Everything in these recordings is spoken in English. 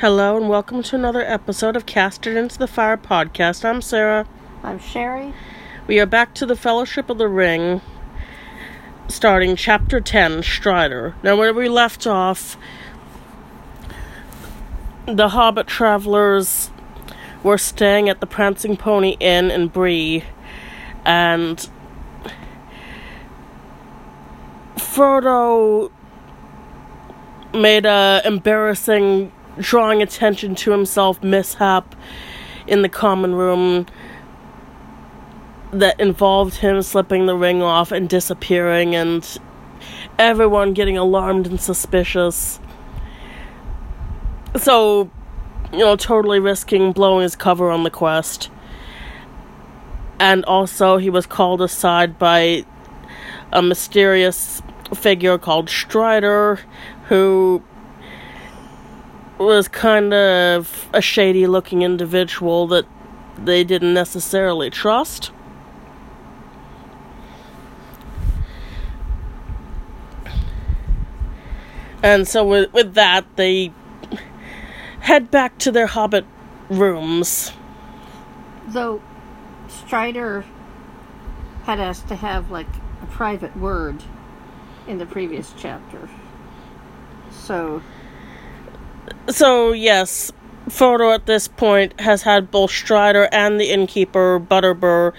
Hello and welcome to another episode of Casted Into the Fire podcast. I'm Sarah. I'm Sherry. We are back to the Fellowship of the Ring, starting chapter 10 Strider. Now, where we left off, the Hobbit travelers were staying at the Prancing Pony Inn in Bree, and Frodo made a embarrassing drawing attention to himself mishap in the common room that involved him slipping the ring off and disappearing and everyone getting alarmed and suspicious. So you know totally risking blowing his cover on the quest. And also he was called aside by a mysterious figure called Strider who was kind of a shady looking individual that they didn't necessarily trust. And so with, with that, they head back to their hobbit rooms. Though Strider had asked to have like a private word in the previous chapter. So So, yes, Frodo at this point has had both Strider and the innkeeper, Butterbur,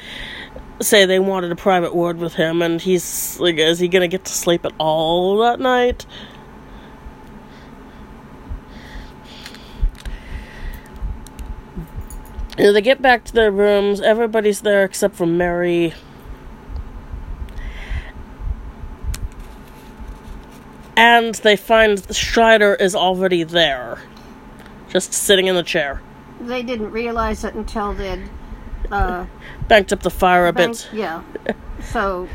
say they wanted a private word with him, and he's like, is he gonna get to sleep at all that night? They get back to their rooms, everybody's there except for Merry. And they find Strider is already there. Just sitting in the chair. they didn't realize it until they'd uh, Banked up the fire a banked- bit. yeah. So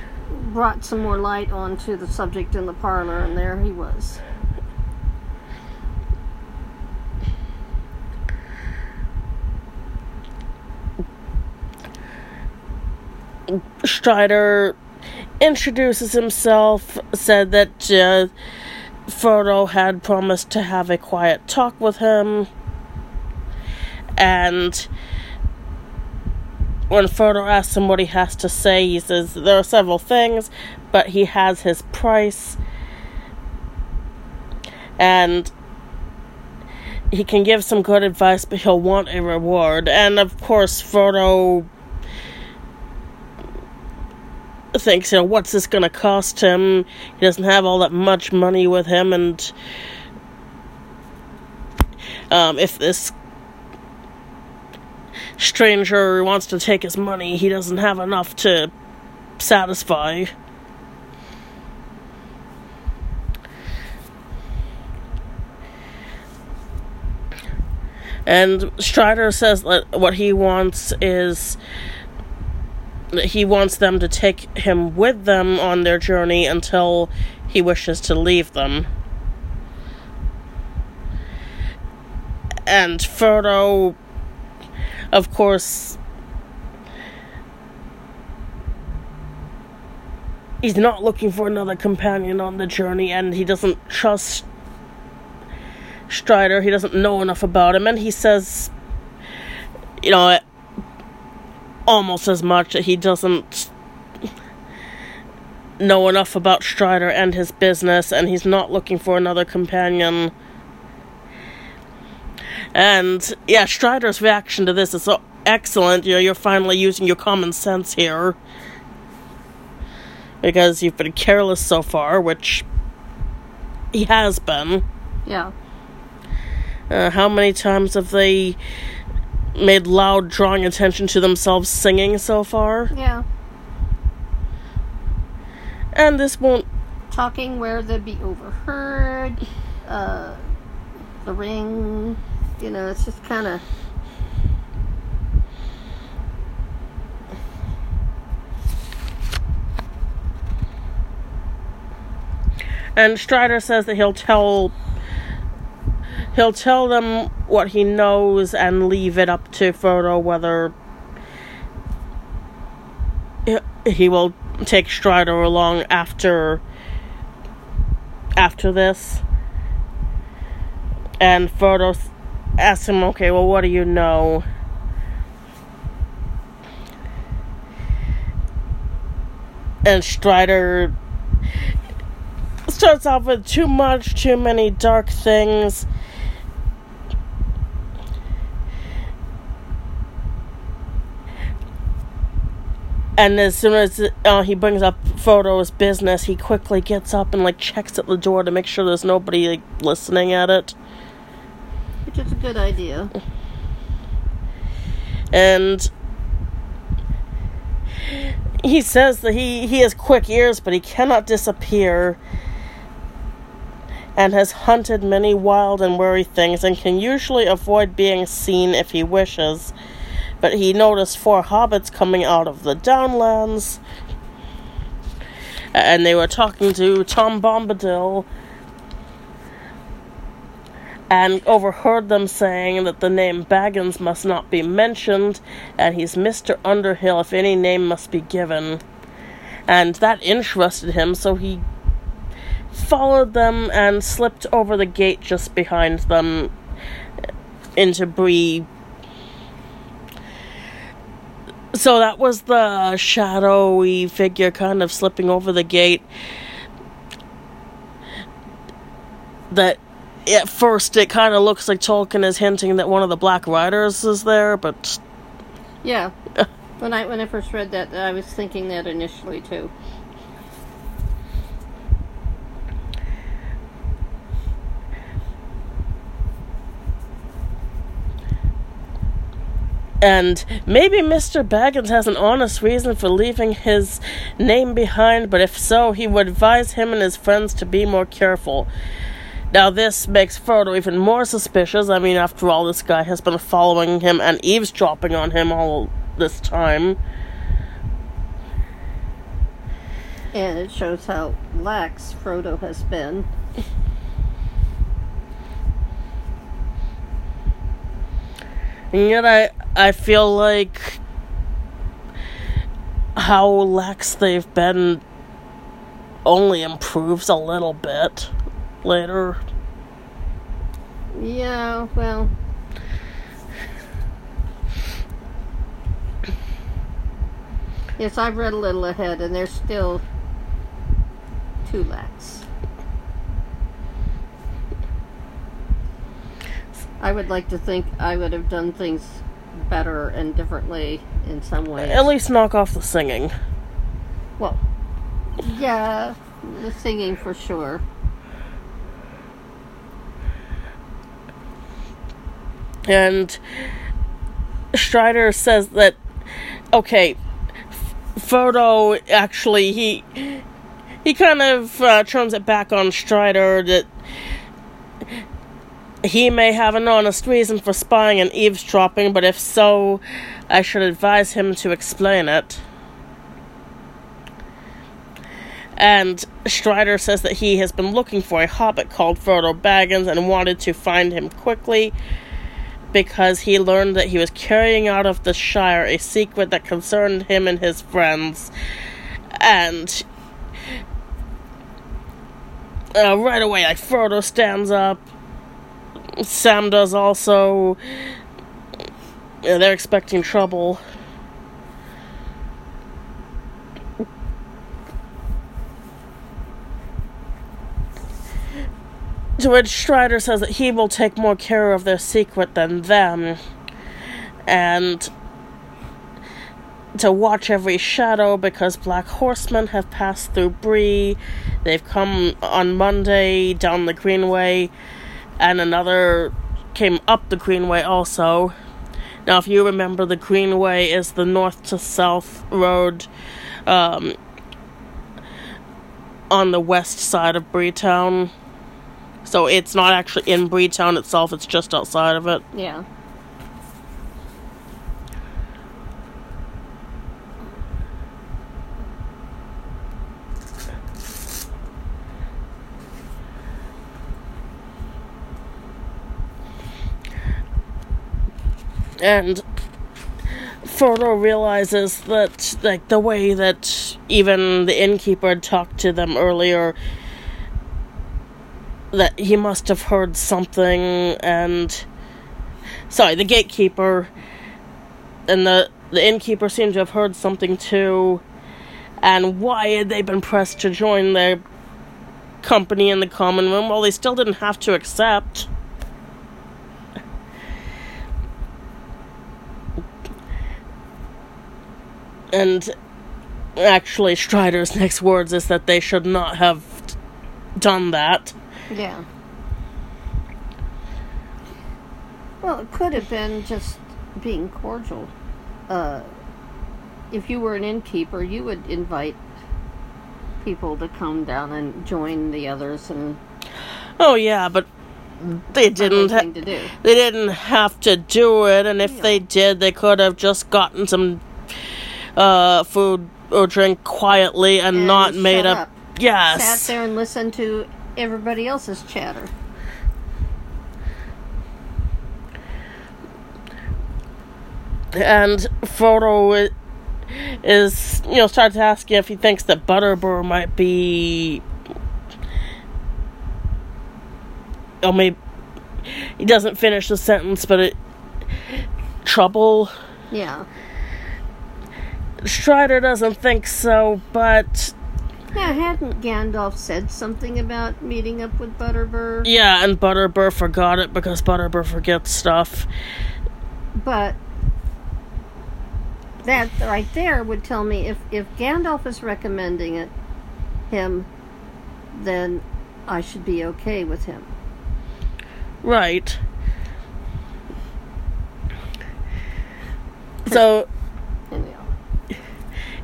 brought some more light onto the subject in the parlor, and there he was. Strider introduces himself, said that uh, Frodo had promised to have a quiet talk with him, and when Frodo asks him what he has to say, he says there are several things, but he has his price, and he can give some good advice, but he'll want a reward. And of course, Frodo thinks, you know, what's this going to cost him? He doesn't have all that much money with him, and um, if this stranger wants to take his money, he doesn't have enough to satisfy. And Strider says that what he wants is he wants them to take him with them on their journey until he wishes to leave them. And Frodo, of course, he's not looking for another companion on the journey, and he doesn't trust Strider. He doesn't know enough about him, and he says, you know, almost as much that he doesn't know enough about Strider and his business, and he's not looking for another companion. And yeah, Strider's reaction to this is so excellent. You know, you're finally using your common sense here. Because you've been careless so far, which he has been. Yeah. Uh, how many times have they made loud drawing attention to themselves singing so far? Yeah. And this won't. Talking where they'd be overheard. Uh, the ring. You know, it's just kind of. And Strider says that he'll tell. He'll tell them what he knows and leave it up to Frodo whether he- will take Strider along after after this. And Frodo asks him, okay, well, what do you know? And Strider starts off with too much, too many dark things. And as soon as uh, he brings up Frodo's business, he quickly gets up and like checks at the door to make sure there's nobody like listening at it. Which is a good idea. And he says that he, he has quick ears, but he cannot disappear. And has hunted many wild and wary things and can usually avoid being seen if he wishes but he noticed four hobbits coming out of the downlands. And they were talking to Tom Bombadil and overheard them saying that the name Baggins must not be mentioned, and he's Mr. Underhill if any name must be given. And that interested him, so he followed them and slipped over the gate just behind them into Bree so that was the shadowy figure kind of slipping over the gate. That at first it kind of looks like Tolkien is hinting that one of the Black Riders is there, but yeah. when I when I first read that, I was thinking that initially too. And maybe Mr. Baggins has an honest reason for leaving his name behind, but if so, he would advise him and his friends to be more careful. Now, this makes Frodo even more suspicious. I mean, after all, this guy has been following him and eavesdropping on him all this time. And it shows how lax Frodo has been. And yet, I I feel like how lax they've been only improves a little bit later. Yeah, well. Yes, I've read a little ahead, and they're still too lax. I would like to think I would have done things better and differently in some ways. At least knock off the singing. Well, yeah, the singing for sure. And Strider says that okay, Frodo actually he he kind of uh, turns it back on Strider that he may have an honest reason for spying and eavesdropping, but if so, I should advise him to explain it. And Strider says that he has been looking for a hobbit called Frodo Baggins and wanted to find him quickly because he learned that he was carrying out of the Shire a secret that concerned him and his friends. And uh, right away, like Frodo stands up Sam does also. Yeah, they're expecting trouble. To which Strider says that he will take more care of their secret than them. And to watch every shadow because black horsemen have passed through Bree. They've come on Monday down the Greenway and another came up the Greenway also. Now, if you remember, the Greenway is the north to south road um, on the west side of Breetown. So it's not actually in Breetown itself, it's just outside of it. Yeah. And Frodo realizes that, like, the way that even the innkeeper had talked to them earlier, that he must have heard something, and sorry, the gatekeeper and the the innkeeper seem to have heard something too. And why had they been pressed to join their company in the common room? Well, they still didn't have to accept. And actually, Strider's next words is that they should not have done that. Yeah. Well, it could have been just being cordial. Uh, if you were an innkeeper, you would invite people to come down and join the others and Oh yeah, but they didn't. Ha- to do. they didn't have to do it, and if Yeah. they did, they could have just gotten some uh, food or drink quietly and, And not made up. up. Yes. Sat there and listened to everybody else's chatter. and Frodo is, you know, starts asking if he thinks that Butterbur might be. Oh, maybe. He doesn't finish the sentence, but it. Trouble. Yeah. Strider doesn't think so, but. Now, hadn't Gandalf said something about meeting up with Butterbur? Yeah, and Butterbur forgot it because Butterbur forgets stuff. But that right there would tell me if if Gandalf is recommending it him, then I should be okay with him. Right. So.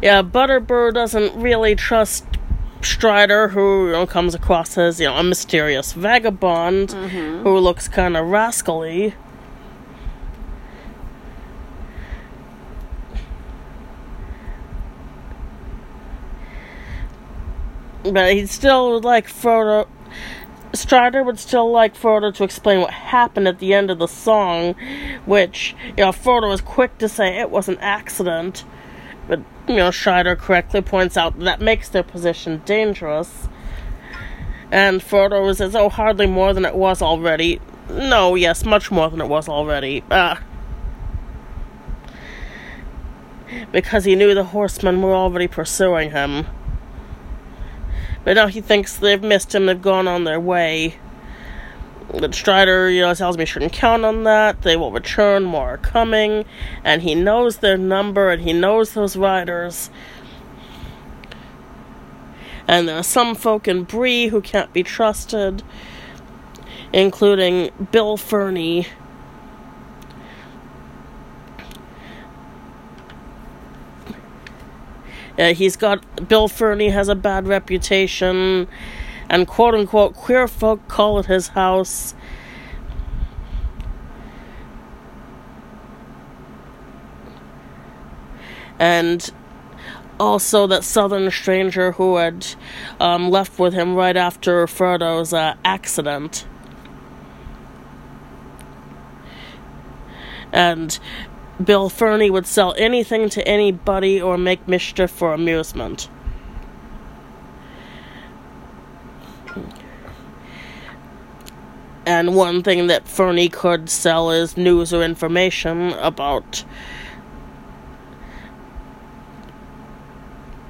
Yeah, Butterbur doesn't really trust Strider, who you know, comes across as you know a mysterious vagabond mm-hmm. who looks kind of rascally. But he'd still like Frodo. Strider would still like Frodo to explain what happened at the end of the song, which, you know, Frodo was quick to say it was an accident. But, you know, correctly points out that, that makes their position dangerous. And Frodo says, oh, hardly more than it was already. No, yes, much more than it was already. Ah. Because he knew the horsemen were already pursuing him. But now he thinks they've missed him, they've gone on their way. But Strider, you know, tells me shouldn't count on that. They will return, more are coming. And he knows their number and he knows those riders. And there are some folk in Bree who can't be trusted, including Bill Ferny. Uh, he's got Bill Ferny has a bad reputation, and quote unquote queer folk call it his house. And also that southern stranger who had um, left with him right after Frodo's uh, accident. And Bill Ferny would sell anything to anybody or make mischief for amusement. And one thing that Ferny could sell is news or information about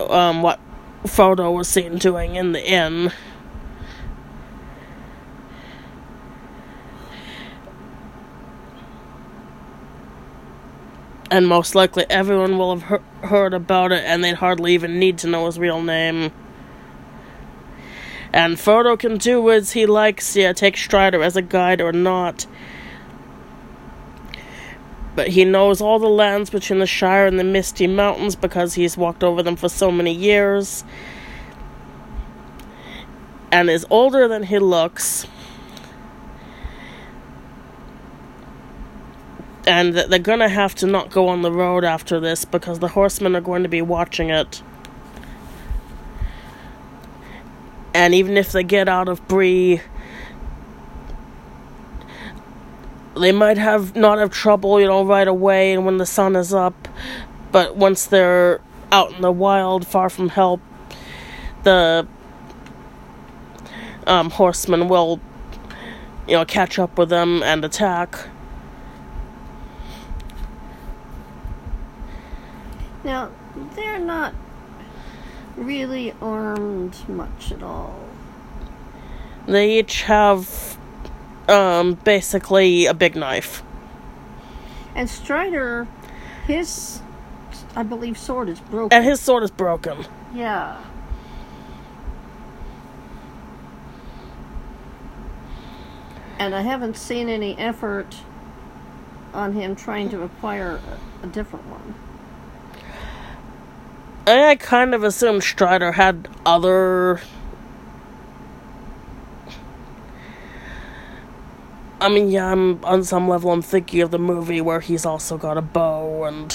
um, what Frodo was seen doing in the inn. and most likely everyone will have he- heard about it and they'd hardly even need to know his real name. And Frodo can do as he likes, yeah, take Strider as a guide or not. But he knows all the lands between the Shire and the Misty Mountains because he's walked over them for so many years. And is older than he looks. and they're gonna have to not go on the road after this because the horsemen are going to be watching it. And even if they get out of Bree, they might have not have trouble, you know, right away and when the sun is up. But once they're out in the wild, far from help, the um, horsemen will, you know, catch up with them and attack. Now, they're not really armed much at all. They each have um, basically a big knife. And Strider, his, I believe, sword is broken. And his sword is broken. yeah. And I haven't seen any effort on him trying to acquire a, a different one. I kind of assumed Strider had other. I mean, yeah, I'm, on some level, I'm thinking of the movie where he's also got a bow, and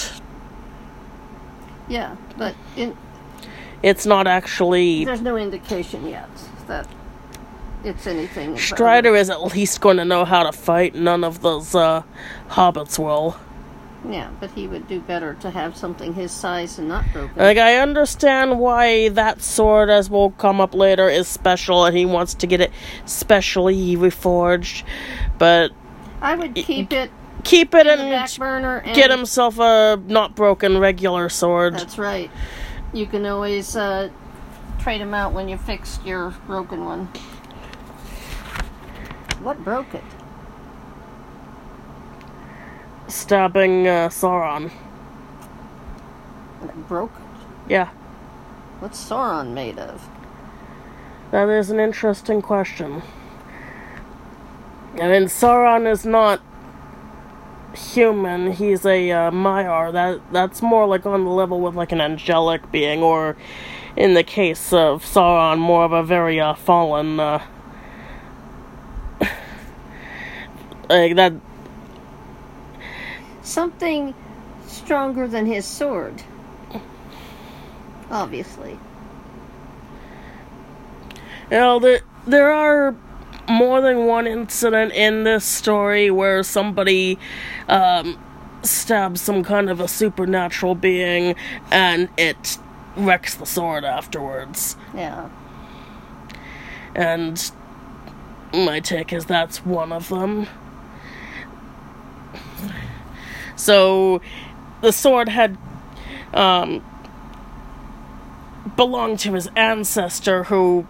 Yeah, but in, it's not actually. there's no indication yet that it's anything. Strider is at least going to know how to fight. None of those uh, hobbits will. Yeah, but he would do better to have something his size and not broken. Like, I understand why that sword, as will come up later, is special and he wants to get it specially reforged. But I would keep it keep it in the back burner and get himself a not broken regular sword. That's right. You can always uh, trade them out when you fix your broken one. What broke it? Stabbing uh, Sauron. It broke it. Yeah, What's Sauron made of? that is an interesting question. I mean, Sauron is not human. He's a uh, Maiar. That that's more like on the level with like an angelic being, or in the case of Sauron, more of a very uh, fallen. Uh, like that. Something stronger than his sword. Obviously. You know, there there are more than one incident in this story where somebody um, stabs some kind of a supernatural being and it wrecks the sword afterwards. Yeah. And my take is that's one of them. So the sword had um, belonged to his ancestor who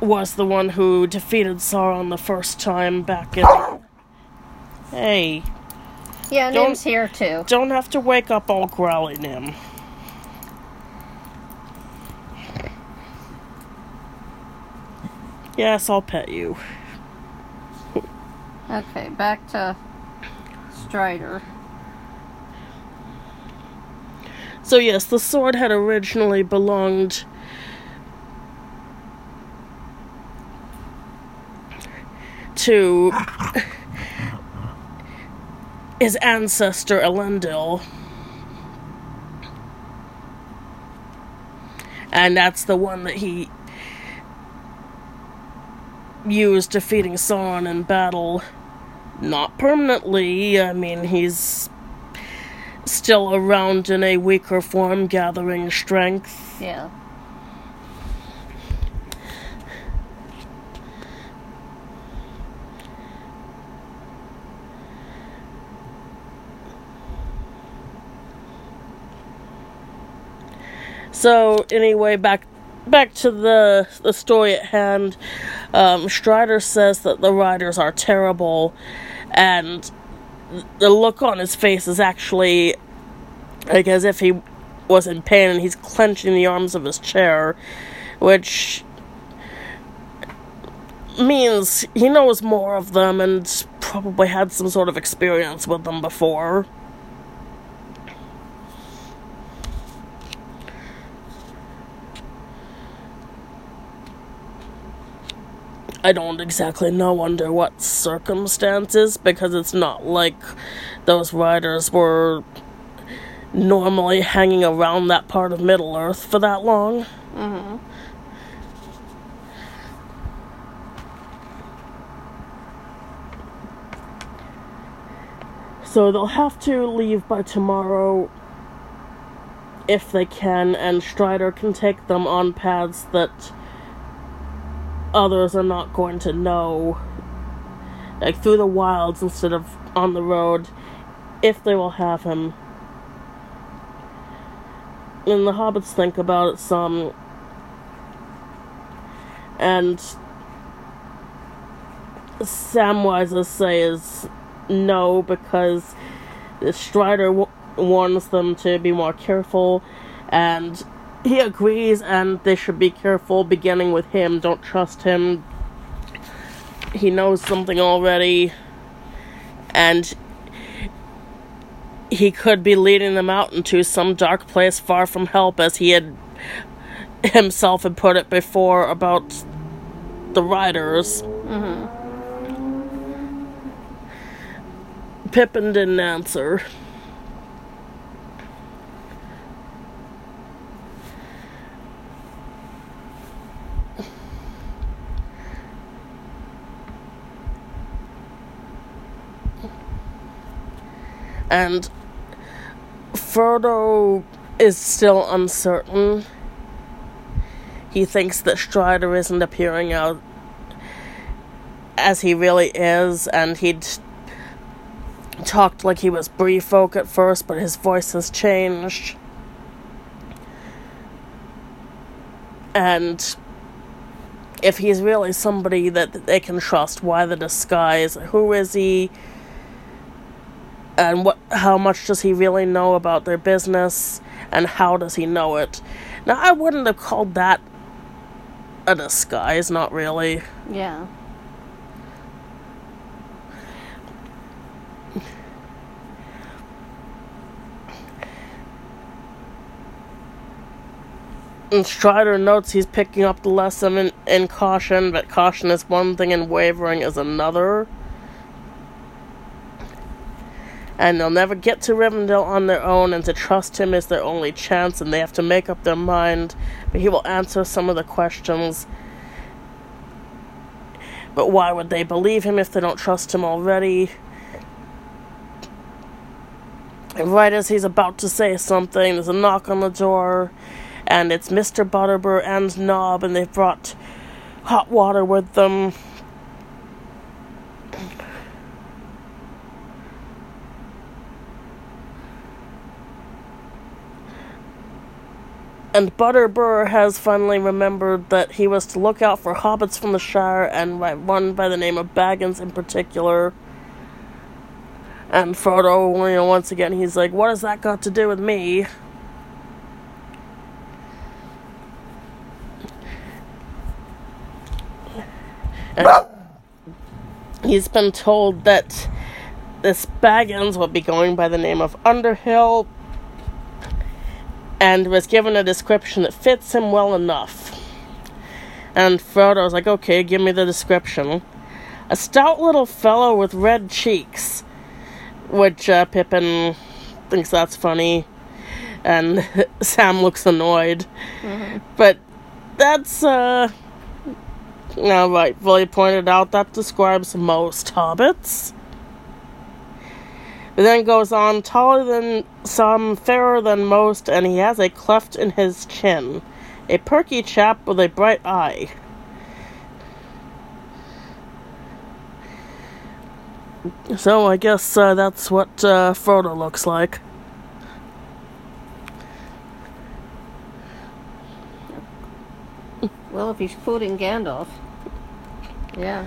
was the one who defeated Sauron the first time back in Hey, Yeah, Don't- Nim's here too. don't have to wake up all growly, Nim. Yes, I'll pet you. Okay, back to Strider. So yes, the sword had originally belonged to his ancestor Elendil. And that's the one that he used defeating Sauron in battle. Not permanently, I mean, he's still around in a weaker form, gathering strength. Yeah. So anyway, back back to the the story at hand. Um, Strider says that the riders are terrible, and the look on his face is actually like as if he was in pain, and he's clenching the arms of his chair, which means he knows more of them and probably had some sort of experience with them before. I don't exactly know under what circumstances because it's not like those riders were normally hanging around that part of Middle Earth for that long. Mm-hmm. So they'll have to leave by tomorrow if they can, and Strider can take them on paths that others are not going to know. Like through the wilds instead of on the road, if they will have him. and the hobbits think about it some. And Samwise says no because Strider w- warns them to be more careful, and he agrees, and they should be careful beginning with him. Don't trust him. He knows something already, and he could be leading them out into some dark place far from help, as he had himself had put it before about the riders. Mm-hmm. Pippin didn't answer. And Frodo is still uncertain. He thinks that Strider isn't appearing out as he really is, and he'd talked like he was Bree-folk at first, but his voice has changed. And if he's really somebody that they can trust, why the disguise? Who is he? And what how much does he really know about their business and how does he know it? Now I wouldn't have called that a disguise, not really. Yeah. And Strider notes he's picking up the lesson in, in caution, but caution is one thing and wavering is another. And they'll never get to Rivendell on their own, and to trust him is their only chance, and they have to make up their mind. But he will answer some of the questions. But why would they believe him if they don't trust him already? And right as he's about to say something, there's a knock on the door and it's Mr. Butterbur and Nob, and they've brought hot water with them. And Butterbur has finally remembered that he was to look out for hobbits from the Shire, and one by the name of Baggins in particular. And Frodo, you know, once again, he's like, What has that got to do with me? He's been told that this Baggins will be going by the name of Underhill and was given a description that fits him well enough. And Frodo was like, okay, give me the description. A stout little fellow with red cheeks, which uh, Pippin thinks that's funny, and Sam looks annoyed. Mm-hmm. But that's, uh, now, rightfully pointed out, that describes most hobbits. Then goes on, taller than some, fairer than most, and he has a cleft in his chin. A perky chap with a bright eye. So I guess uh, that's what uh, Frodo looks like. Well, if he's quoting Gandalf. Yeah.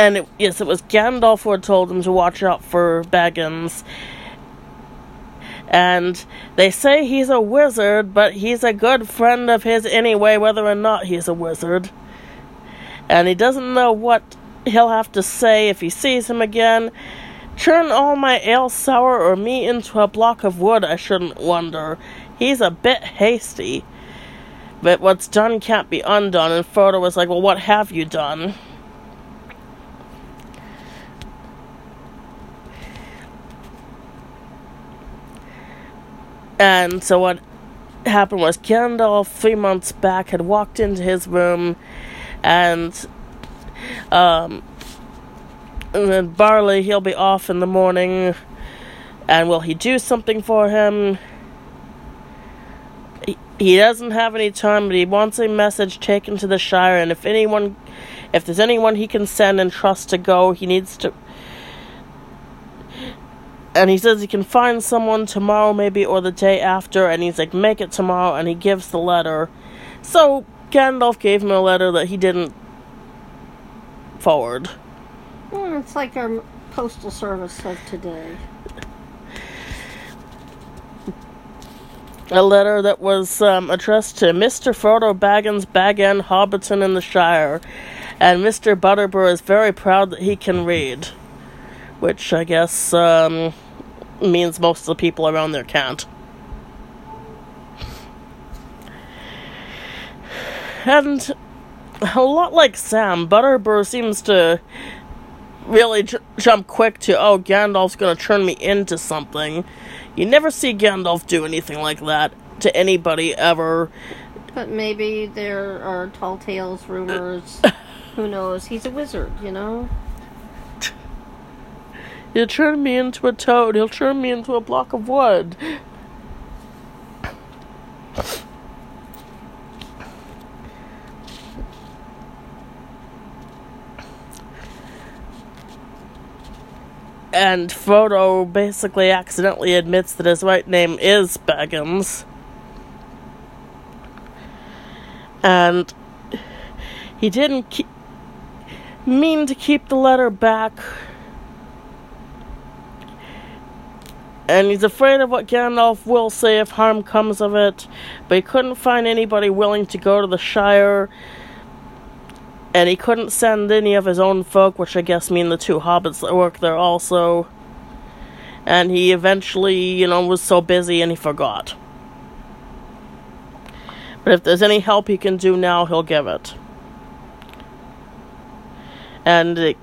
And it, yes, it was Gandalf who had told him to watch out for Baggins. And they say he's a wizard, but he's a good friend of his anyway, whether or not he's a wizard. And he doesn't know what he'll have to say if he sees him again. Turn all my ale sour or me into a block of wood, I shouldn't wonder. He's a bit hasty. But what's done can't be undone, and Frodo was like, Well, what have you done? And so what happened was Gandalf, three months back, had walked into his room, and um, and then Barley, he'll be off in the morning, and will he do something for him? he doesn't have any time, but he wants a message taken to the Shire, and if anyone, if there's anyone he can send and trust to go, he needs to. And he says he can find someone tomorrow, maybe, or the day after. And he's like, make it tomorrow. And he gives the letter. So Gandalf gave him a letter that he didn't forward. Well, it's like our postal service of today. A letter that was um, addressed to Mr. Frodo Baggins, Bag End, Hobbiton in the Shire. And Mr. Butterbur is very proud that he can read. Which I guess um, means most of the people around there can't. And a lot like Sam, Butterbur seems to really j- jump quick to, oh, Gandalf's gonna turn me into something. You never see Gandalf do anything like that to anybody ever. But maybe there are tall tales, rumors. Who knows? He's a wizard, you know? He'll turn me into a toad. He'll turn me into a block of wood. And Frodo basically accidentally admits that his right name is Baggins. And he didn't mean to keep the letter back. And he's afraid of what Gandalf will say if harm comes of it. But he couldn't find anybody willing to go to the Shire and he couldn't send any of his own folk, which I guess mean the two hobbits that work there also. And he eventually, you know, was so busy and he forgot. But if there's any help he can do now, he'll give it. And it,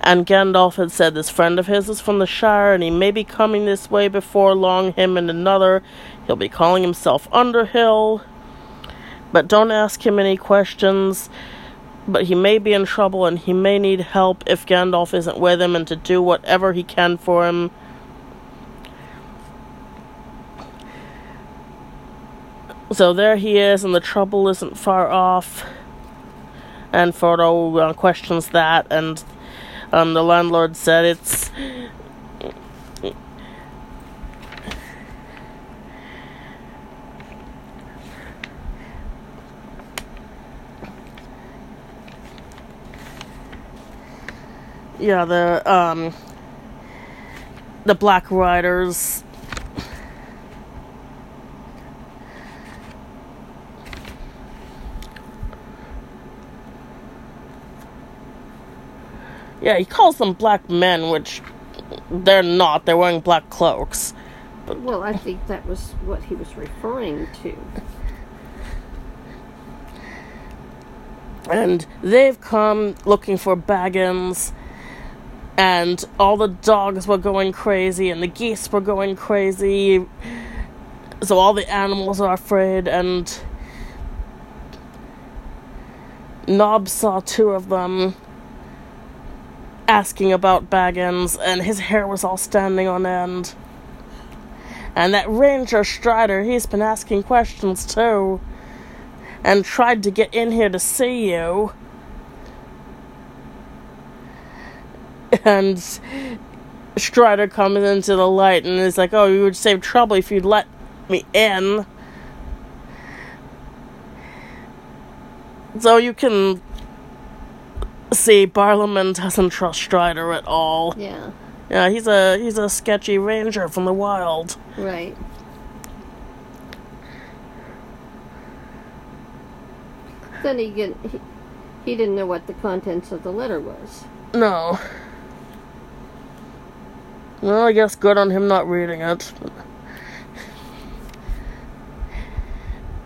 and Gandalf had said this friend of his is from the Shire, and he may be coming this way before long. Him and another, he'll be calling himself Underhill. But don't ask him any questions but he may be in trouble and he may need help if Gandalf isn't with him and to do whatever he can for him. So there he is, and the trouble isn't far off. And Frodo uh, questions that, and um, the landlord said it's. Yeah, the um the Black Riders Yeah, he calls them black men, which they're not. They're wearing black cloaks. But well, I think that was what he was referring to. And they've come looking for Baggins, and all the dogs were going crazy, and the geese were going crazy. So all the animals are afraid, and Nob saw two of them asking about Baggins, and his hair was all standing on end. And that Ranger Strider, he's been asking questions too, and tried to get in here to see you. And Strider comes into the light and is like, Oh, you would save trouble if you'd let me in. So you can see Barliman doesn't trust Strider at all. Yeah. Yeah, he's a he's a sketchy ranger from the wild. Right. Then he, get, he he didn't know what the contents of the letter was. No. Well, I guess good on him not reading it.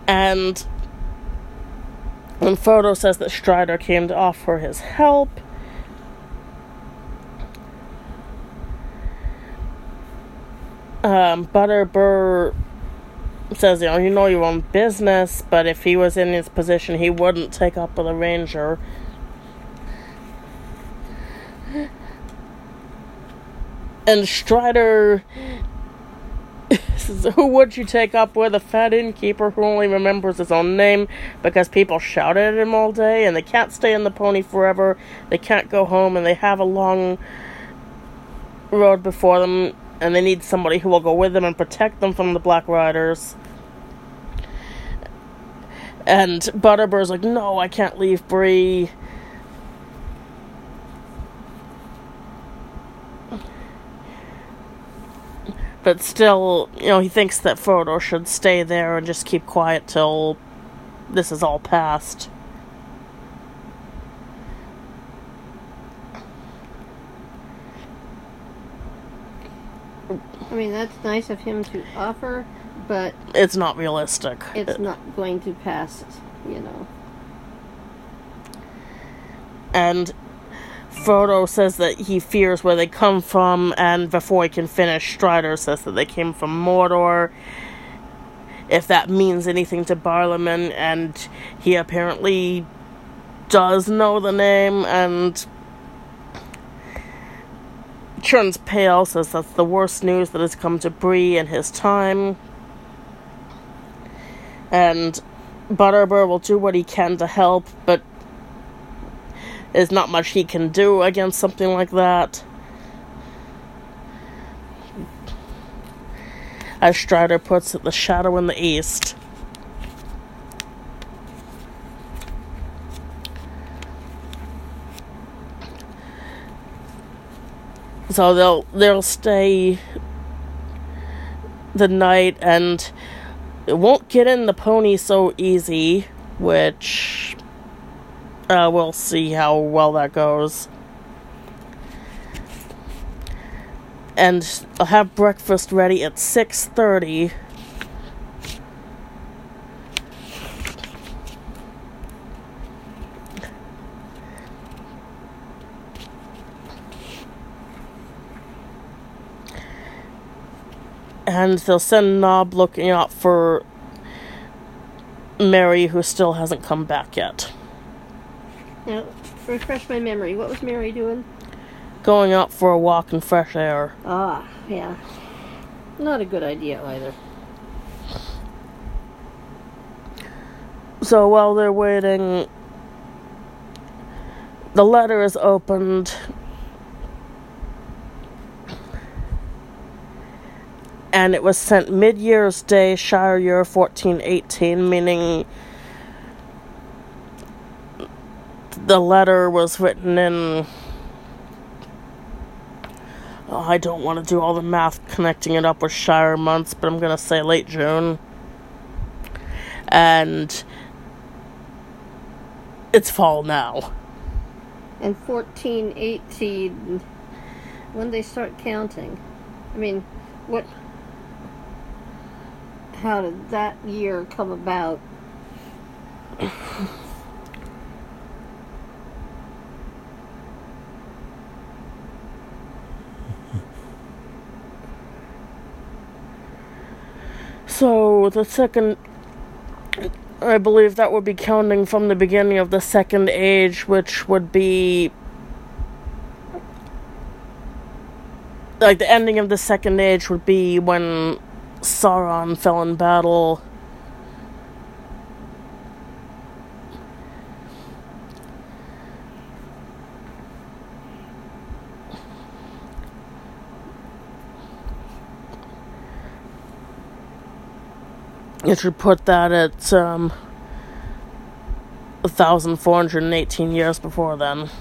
And when Frodo says that Strider came to offer his help, um, Butterbur says, you know, you know your own business, but if he was in his position, he wouldn't take up with a ranger. And Strider Who would you take up with? A fat innkeeper who only remembers his own name because people shouted at him all day and they can't stay in the pony forever. They can't go home and they have a long road before them and they need somebody who will go with them and protect them from the Black Riders. And Butterbur's like, no, I can't leave Bree. But still, you know, he thinks that Frodo should stay there and just keep quiet till this is all past. I mean, that's nice of him to offer, but It's not realistic. it's not going to pass, you know. and Frodo says that he fears where they come from, and before he can finish, Strider says that they came from Mordor. If that means anything to Barliman, and he apparently does know the name, and turns pale, says that's the worst news that has come to Bree in his time. And Butterbur will do what he can to help, but there's not much he can do against something like that. As Strider puts it, the shadow in the east. So they'll they'll stay the night and it won't get in the pony so easy, which uh, we'll see how well that goes. And I'll have breakfast ready at 6:30. And they'll send Nob looking out for Merry, who still hasn't come back yet. Now, refresh my memory. What was Merry doing? Going out for a walk in fresh air. Ah, yeah. Not a good idea either. So while they're waiting, the letter is opened. And it was sent mid Year's Day, Shire Year 1418, meaning the letter was written in. Oh, I don't want to do all the math connecting it up with Shire months, but I'm going to say late June. And it's fall now. And 1418, when they start counting. I mean, what. How did that year come about? So the second, I believe that would be counting from the beginning of the second age, which would be like the ending of the second age would be when Sauron fell in battle. You should put that at um, 1,418 years before then.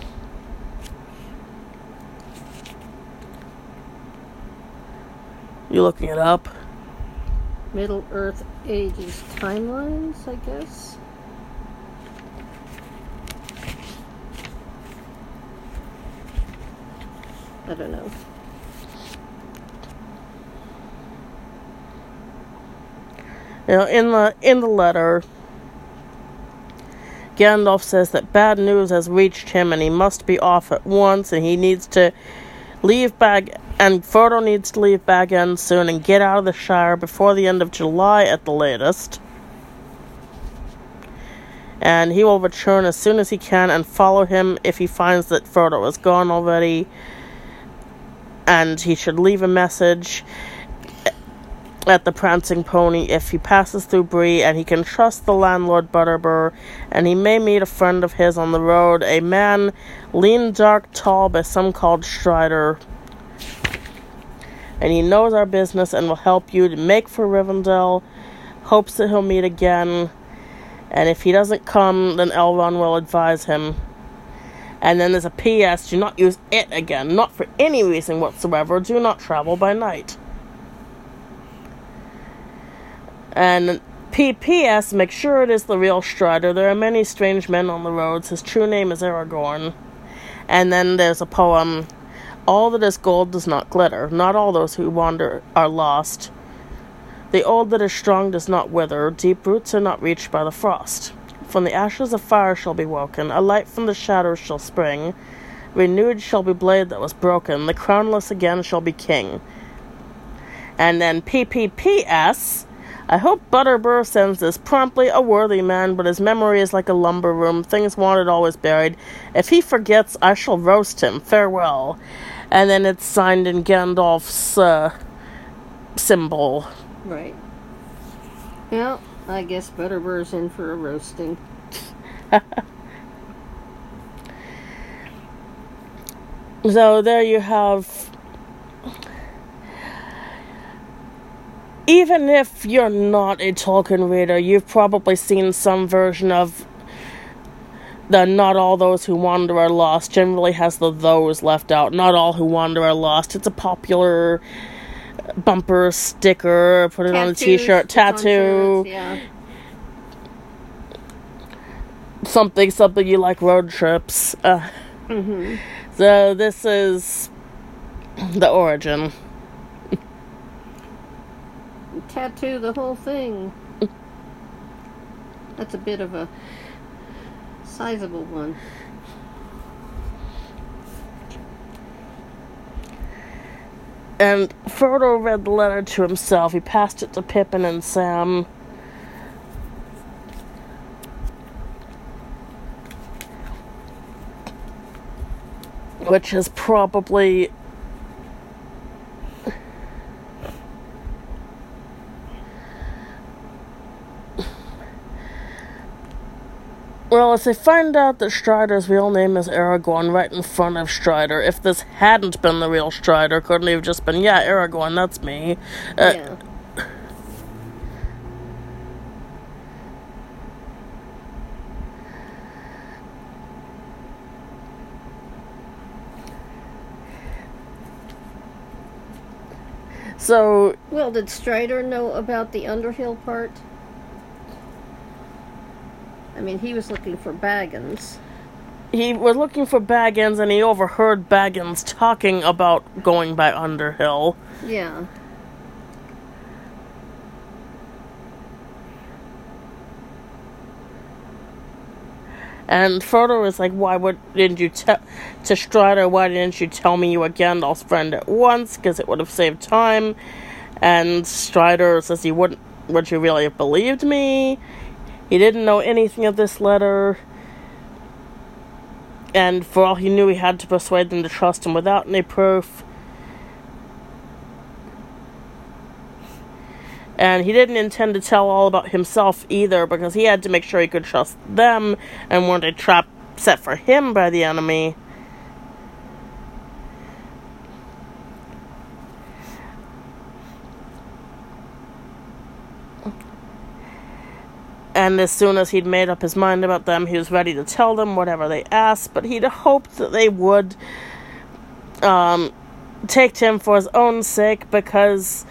You looking it up? Middle Earth Ages timelines, I guess. I don't know. You know, in the in the letter, Gandalf says that bad news has reached him and he must be off at once and he needs to leave Bag and Frodo needs to leave Bag End soon and get out of the Shire before the end of July at the latest. And he will return as soon as he can and follow him if he finds that Frodo is gone already. And he should leave a message at the Prancing Pony if he passes through Bree, and he can trust the landlord Butterbur, and he may meet a friend of his on the road, a man lean, dark, tall, by some called Strider. and he knows our business and will help you to make for Rivendell. Hopes that he'll meet again, and if he doesn't come, then Elrond will advise him. And then there's a PS do not use it again, not for any reason whatsoever. Do not travel by night. And PPS, make sure it is the real Strider. There are many strange men on the roads. His true name is Aragorn. And then there's a poem All that is gold does not glitter. Not all those who wander are lost. The old that is strong does not wither. Deep roots are not reached by the frost. From the ashes of fire shall be woken, a light from the shadows shall spring. Renewed shall be blade that was broken, the crownless again shall be king. And then PPPS. I hope Butterbur sends this promptly, a worthy man, but his memory is like a lumber room, things wanted always buried. If he forgets, I shall roast him. Farewell. And then it's signed in Gandalf's uh, symbol. Right. Well, I guess Butterbur's in for a roasting. so there you have. Even if you're not a Tolkien reader, you've probably seen some version of the not all those who wander are lost generally has the those left out. Not all who wander are lost. It's a popular bumper sticker, put it Tattoos, on a t-shirt, tattoo. yeah. Something, something you like road trips. Uh, mm-hmm. So this is the origin. Tattoo the whole thing. That's a bit of a sizable one. And Frodo read the letter to himself. He passed it to Pippin and Sam. Which is probably Well, if they find out that Strider's real name is Aragorn right in front of Strider, if this hadn't been the real Strider, couldn't he have just been, yeah, Aragorn, that's me? Uh, yeah. So. Well, did Strider know about the Underhill part? I mean, he was looking for Baggins. He was looking for Baggins, and he overheard Baggins talking about going by Underhill. Yeah. And Frodo was like, "Why would didn't you tell to Strider? Why didn't you tell me you were Gandalf's friend at once? Because it would have saved time." And Strider says, "He wouldn't. Would you really have believed me?" He didn't know anything of this letter, and for all he knew, he had to persuade them to trust him without any proof. And he didn't intend to tell all about himself either, because he had to make sure he could trust them and weren't a trap set for him by the enemy. And as soon as he'd made up his mind about them, he was ready to tell them whatever they asked, but he'd hoped that they would um, take him for his own sake because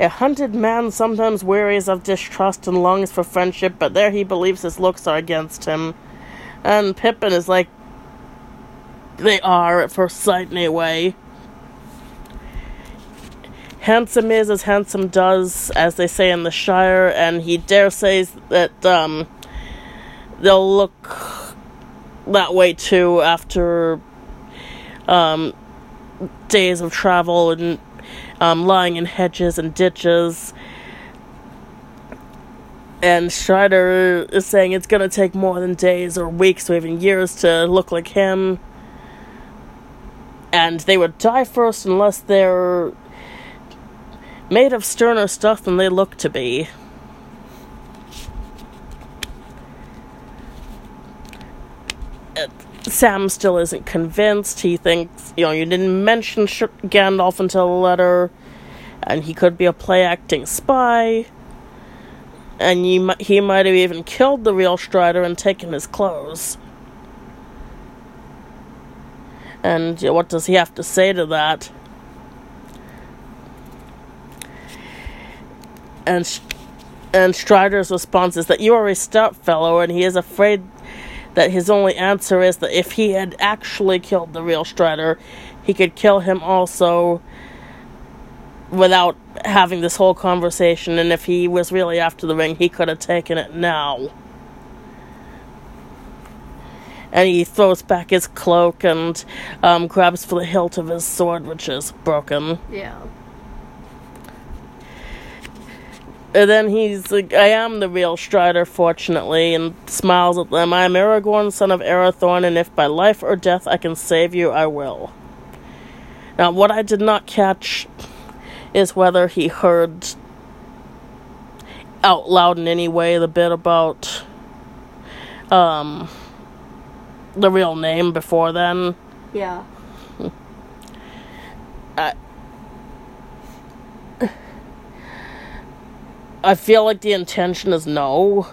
a hunted man sometimes wearies of distrust and longs for friendship, but there he believes his looks are against him. And Pippin is like, they are at first sight, anyway. Handsome is as handsome does, as they say in the Shire, and he dare says that um, they'll look that way too after um, days of travel and um, lying in hedges and ditches. And Strider is saying it's gonna take more than days or weeks or even years to look like him. And they would die first unless they're made of sterner stuff than they look to be. Sam still isn't convinced. He thinks, you know, you didn't mention Sh- Gandalf until the letter, and he could be a play acting spy. And you, he might have even killed the real Strider and taken his clothes. And you know, what does he have to say to that? And and Strider's response is that you are a stout fellow, and he is afraid that his only answer is that if he had actually killed the real Strider, he could kill him also without having this whole conversation, and if he was really after the ring, he could have taken it now. And he throws back his cloak and um, grabs for the hilt of his sword, which is broken. Yeah. And then he's like, I am the real Strider, fortunately, and smiles at them. I am Aragorn, son of Arathorn, and if by life or death I can save you, I will. Now, what I did not catch is whether he heard out loud in any way the bit about um the real name before then. Yeah. I feel like the intention is no,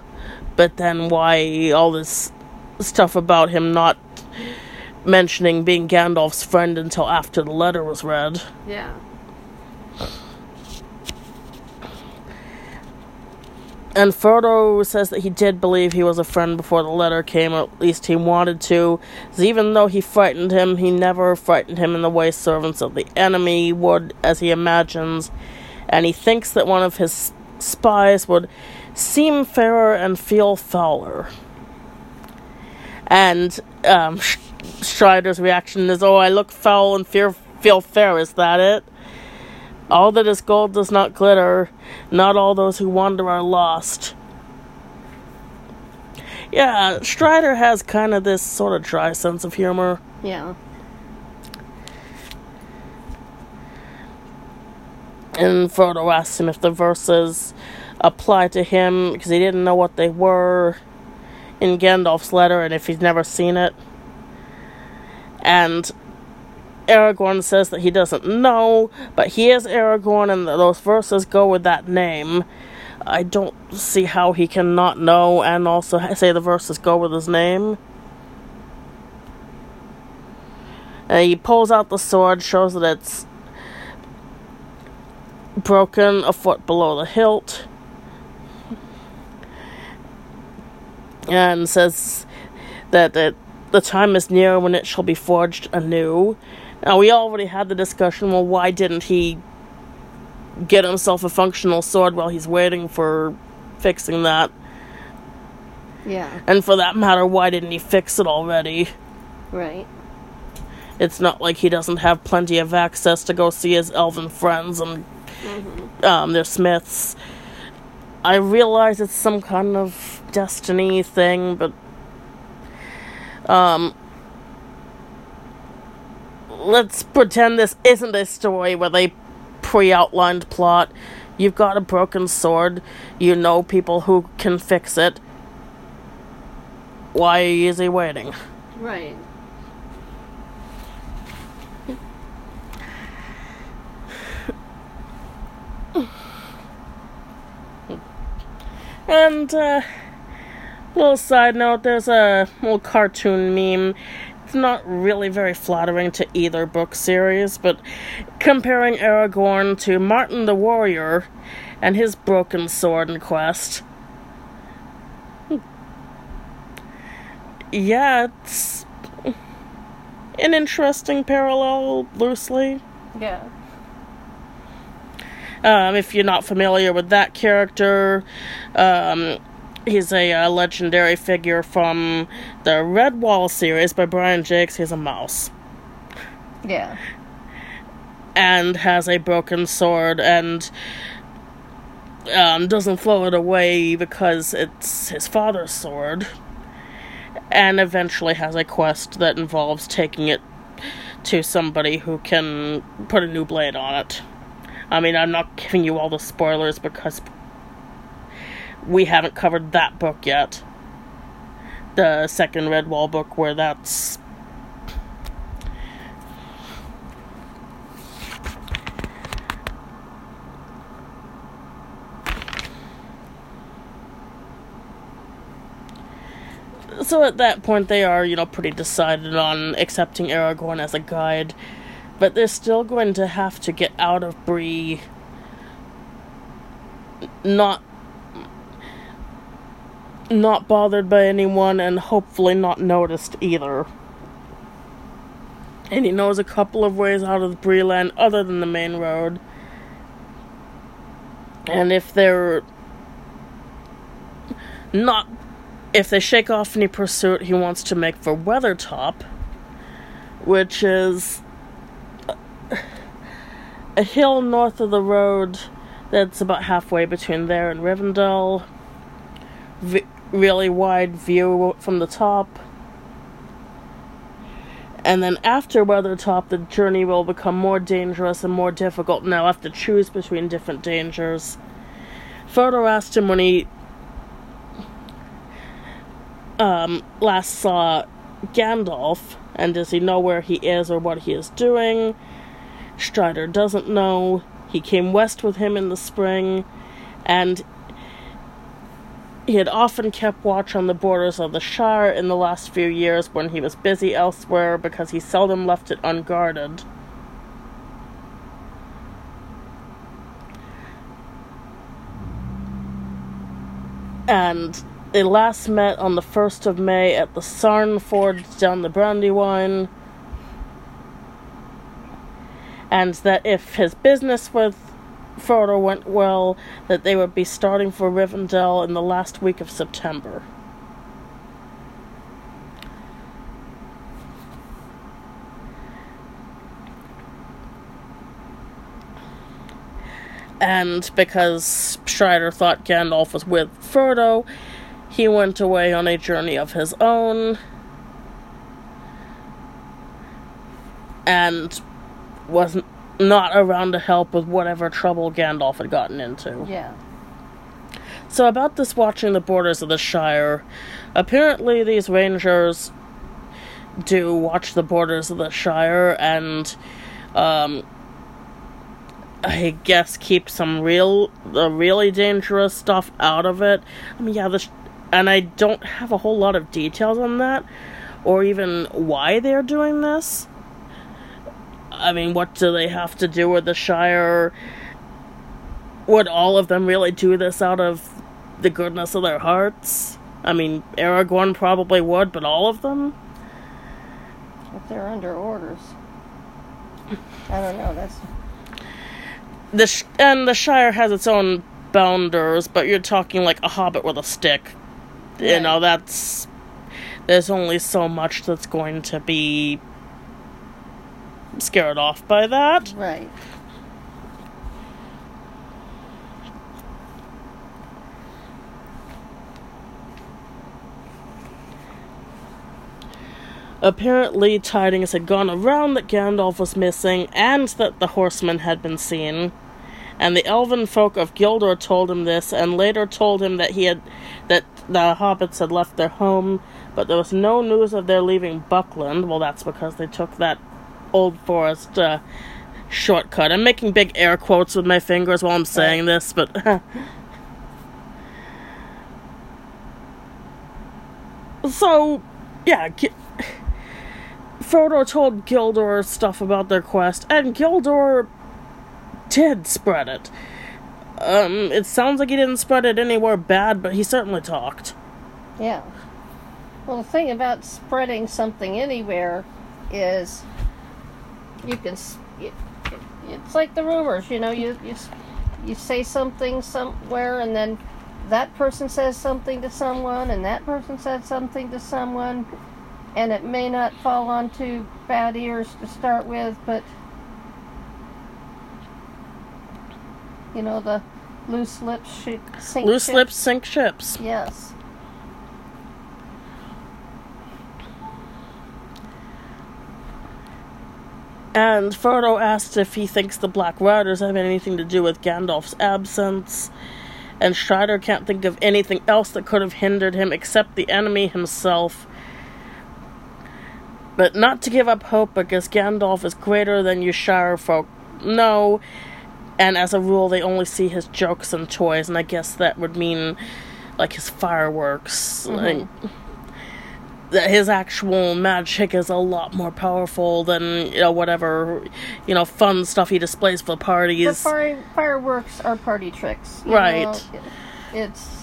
but then why all this stuff about him not mentioning being Gandalf's friend until after the letter was read? Yeah. And Frodo says that he did believe he was a friend before the letter came, or at least he wanted to. even though he frightened him, he never frightened him in the way servants of the enemy would, as he imagines. And he thinks that one of his spies would seem fairer and feel fouler. And um, Strider's reaction is, "Oh, I look foul and fear feel fair. Is that it?" All that is gold does not glitter. Not all those who wander are lost. Yeah, Strider has kind of this sort of dry sense of humor. Yeah. And Frodo asks him if the verses apply to him because he didn't know what they were in Gandalf's letter and if he's never seen it. And Aragorn says that he doesn't know, but he is Aragorn and those verses go with that name. I don't see how he can not know and also say the verses go with his name. And he pulls out the sword, shows that it's broken a foot below the hilt, and says that it, the time is near when it shall be forged anew. Now, we already had the discussion well, why didn't he get himself a functional sword while he's waiting for fixing that? Yeah. And for that matter, why didn't he fix it already? Right. It's not like he doesn't have plenty of access to go see his elven friends and um, their smiths. I realize it's some kind of destiny thing, but um, let's pretend this isn't a story with a pre-outlined plot. You've got a broken sword. You know people who can fix it. Why is he waiting? Right. And, uh, little side note, there's a little cartoon meme. It's not really very flattering to either book series, but comparing Aragorn to Martin the Warrior and his broken sword and quest. Yeah, it's an interesting parallel, loosely. Yeah. Um, if you're not familiar with that character, um, he's a uh, legendary figure from the Redwall series by Brian Jacques. He's a mouse Yeah. and has a broken sword and um, doesn't throw it away because it's his father's sword. And eventually has a quest that involves taking it to somebody who can put a new blade on it. I mean, I'm not giving you all the spoilers because we haven't covered that book yet. The second Redwall book, where that's. So at that point, they are, you know, pretty decided on accepting Aragorn as a guide but they're still going to have to get out of Bree. Not not bothered by anyone and hopefully not noticed either. And he knows a couple of ways out of Breeland other than the main road. And if they're not if they shake off any pursuit, he wants to make for Weathertop, which is a hill north of the road that's about halfway between there and Rivendell. V- really wide view from the top. And then after Weathertop, the journey will become more dangerous and more difficult, and they'll have to choose between different dangers. Frodo asked him when he um, last saw Gandalf, and does he know where he is or what he is doing? Strider doesn't know. He came west with him in the spring, and he had often kept watch on the borders of the Shire in the last few years when he was busy elsewhere because he seldom left it unguarded. And they last met on the 1st of May at the Sarn down the Brandywine. And that if his business with Frodo went well, that they would be starting for Rivendell in the last week of September. And because Strider thought Gandalf was with Frodo, he went away on a journey of his own and was not around to help with whatever trouble Gandalf had gotten into. Yeah. So, about this watching the borders of the Shire, apparently these rangers do watch the borders of the Shire and, um, I guess keep some real, the really dangerous stuff out of it. I mean, yeah, the, and I don't have a whole lot of details on that, or even why they're doing this. I mean, what do they have to do with the Shire? Would all of them really do this out of the goodness of their hearts? I mean, Aragorn probably would, but all of them? If they're under orders. I don't know, that's. The sh- and the Shire has its own bounders, but you're talking like a hobbit with a stick. You know, that's. There's only so much that's going to be scared off by that. Right. Apparently, tidings had gone around that Gandalf was missing and that the horsemen had been seen. And the elven folk of Gildor told him this, and later told him that he had that the hobbits had left their home, but there was no news of their leaving Buckland. Well, that's because they took that old forest uh, shortcut. I'm making big air quotes with my fingers while I'm saying this, but so yeah. G- Frodo told Gildor stuff about their quest, and Gildor did spread it. Um, it sounds like he didn't spread it anywhere bad, but he certainly talked. Yeah. Well, the thing about spreading something anywhere is you can. It, it, it's like the rumors, you know. You you you say something somewhere, and then that person says something to someone, and that person says something to someone, and it may not fall onto bad ears to start with, but you know the loose lips sink. Loose ships. lips sink ships. Yes. And Frodo asked if he thinks the Black Riders have anything to do with Gandalf's absence. And Strider can't think of anything else that could have hindered him except the enemy himself. But not to give up hope because Gandalf is greater than you Shire folk know. And as a rule, they only see his jokes and toys, and I guess that would mean like his fireworks. Mm-hmm. Like, that his actual magic is a lot more powerful than you know whatever you know fun stuff he displays for parties. The fire, fireworks are party tricks. Right. know, it's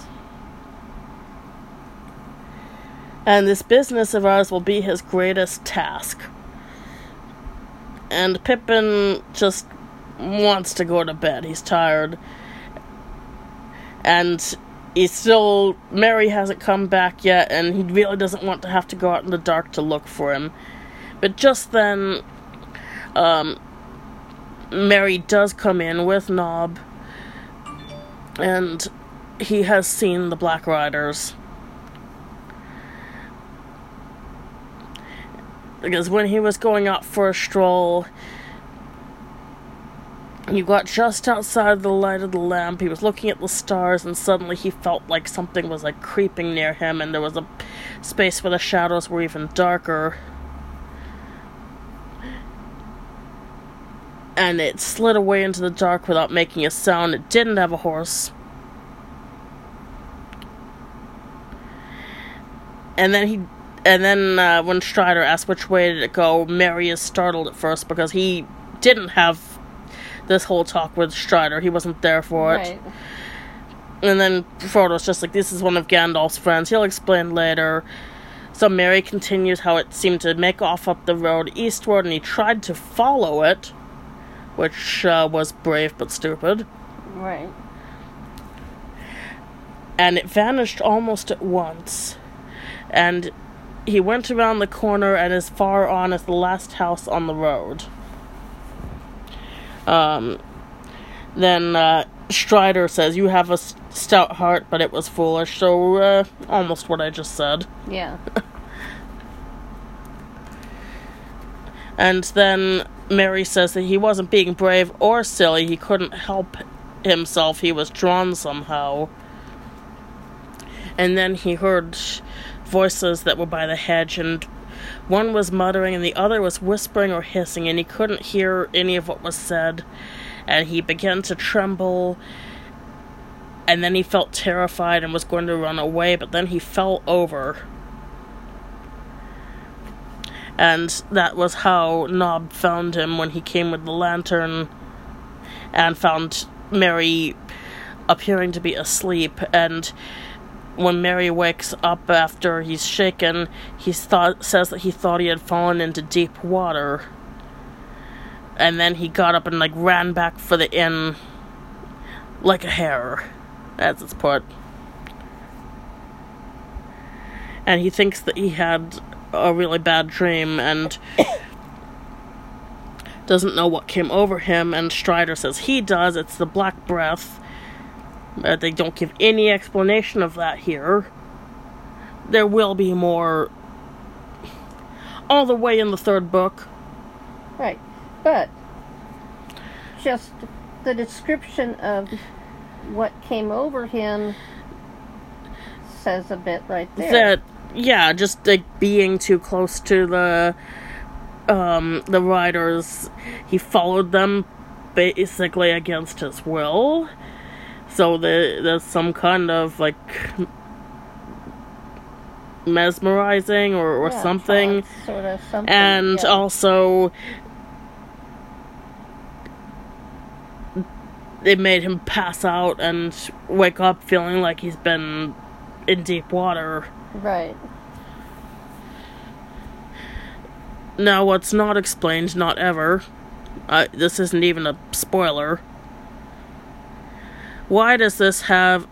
and this business of ours will be his greatest task. And Pippin just wants to go to bed. He's tired. And he's still. Merry hasn't come back yet, and he really doesn't want to have to go out in the dark to look for him. But just then, um, Merry does come in with Nob, and he has seen the Black Riders. because when he was going out for a stroll, he got just outside the light of the lamp. He was looking at the stars, and suddenly he felt like something was like creeping near him, and there was a space where the shadows were even darker. And it slid away into the dark without making a sound. It didn't have a horse. And then he and then uh, when Strider asked which way did it go, Merry is startled at first because he didn't have this whole talk with Strider. He wasn't there for it. right. And then Frodo's just like, this is one of Gandalf's friends. He'll explain later. So Merry continues how it seemed to make off up the road eastward, and he tried to follow it, which uh, was brave but stupid. Right. and it vanished almost at once. And he went around the corner and as far on as the last house on the road. Um, then uh, Strider says, "You have a stout heart, but it was foolish." So uh, almost what I just said. Yeah. And then Merry says that he wasn't being brave or silly. He couldn't help himself. He was drawn somehow. And then he heard voices that were by the hedge, and one was muttering, and the other was whispering or hissing, and he couldn't hear any of what was said. And he began to tremble. And then he felt terrified and was going to run away, but then he fell over. And that was how Nob found him when he came with the lantern and found Merry appearing to be asleep. And when Merry wakes up after he's shaken, he thought says that he thought he had fallen into deep water. And then he got up and like ran back for the inn like a hare, as it's put. And he thinks that he had a really bad dream and doesn't know what came over him. And Strider says he does. It's the Black Breath. Uh, they don't give any explanation of that here. There will be more all the way in the third book. Right. But just the description of what came over him says a bit right there. That yeah, just like being too close to the um the riders, he followed them basically against his will. So the, there's some kind of like mesmerizing or, or Yeah, something. sort of something. and yeah. also it made him pass out and wake up feeling like he's been in deep water. right. Now, what's not explained, not ever, uh, this isn't even a spoiler. Why does this have.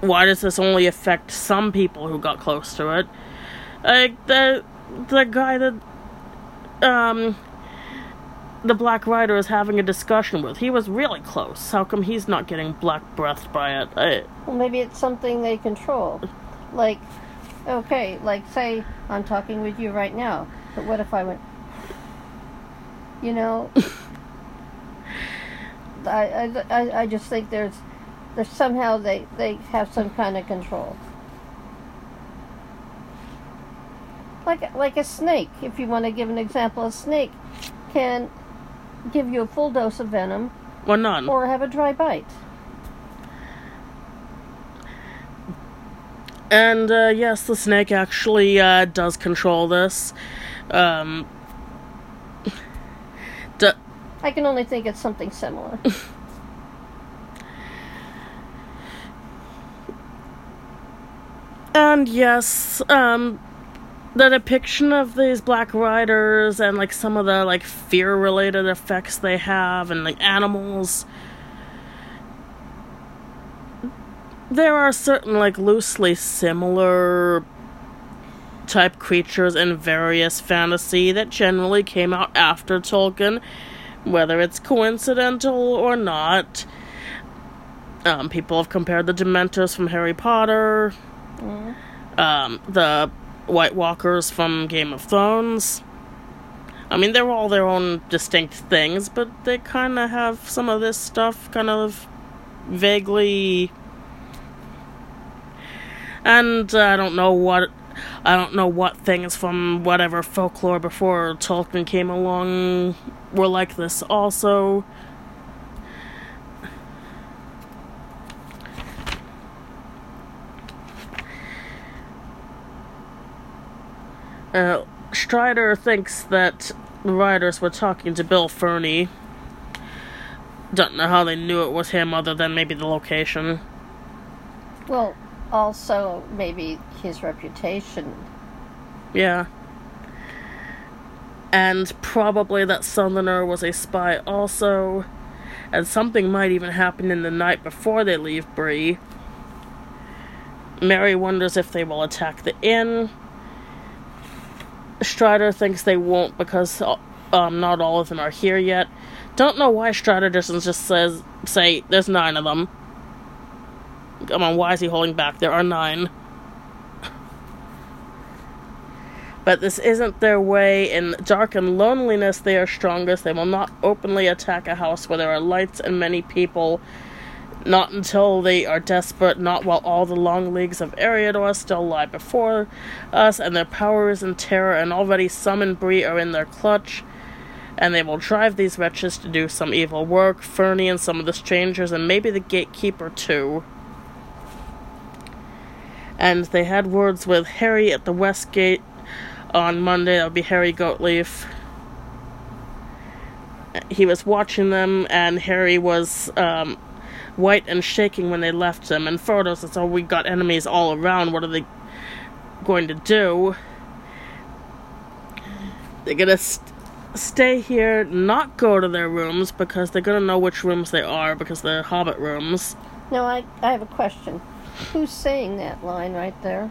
Why does this only affect some people who got close to it? Like, the, the guy that. Um. The Black Rider is having a discussion with. He was really close. How come he's not getting black breathed by it? I, Well, maybe it's something they control. Like, okay, like say I'm talking with you right now, but what if I went? You know, I, I, I, just think there's there's somehow they they have some kind of control. Like like a snake, if you want to give an example, a snake can give you a full dose of venom well, none. or have a dry bite. And uh, yes, the snake actually uh, does control this. Um, I can only think it's something similar. and yes, um, the depiction of these black riders and like some of the like fear related effects they have and like animals there are certain like loosely similar type creatures in various fantasy that generally came out after Tolkien, whether it's coincidental or not. Um, people have compared the Dementors from Harry Potter, um, the White Walkers from Game of Thrones. I mean, they're all their own distinct things, but they kind of have some of this stuff kind of vaguely and uh, I don't know what I don't know what things from whatever folklore before Tolkien came along were like this also. Uh, Strider thinks that the writers were talking to Bill Ferny. Don't know how they knew it was him, other than maybe the location. Well, also maybe his reputation. Yeah. And probably that Southerner was a spy also. And something might even happen in the night before they leave Bree. Merry wonders if they will attack the inn. Strider thinks they won't because um, not all of them are here yet. Don't know why Strider doesn't just says say there's nine of them. Come on, why is he holding back? There are nine. But this isn't their way. In dark and loneliness, they are strongest. They will not openly attack a house where there are lights and many people. Not until they are desperate, not while all the long leagues of Eriador still lie before us, and their power is in terror, and already some and Bree are in their clutch. And they will drive these wretches to do some evil work, Ferny and some of the strangers, and maybe the gatekeeper too and they had words with Harry at the West Gate on Monday. That would be Harry Goatleaf. He was watching them, and Harry was um, white and shaking when they left him. And Frodo says, "Oh, we got enemies all around. What are they going to do? They're gonna st- stay here, not go to their rooms because they're gonna know which rooms they are because they're Hobbit rooms." No, I I have a question. Who's saying that line right there?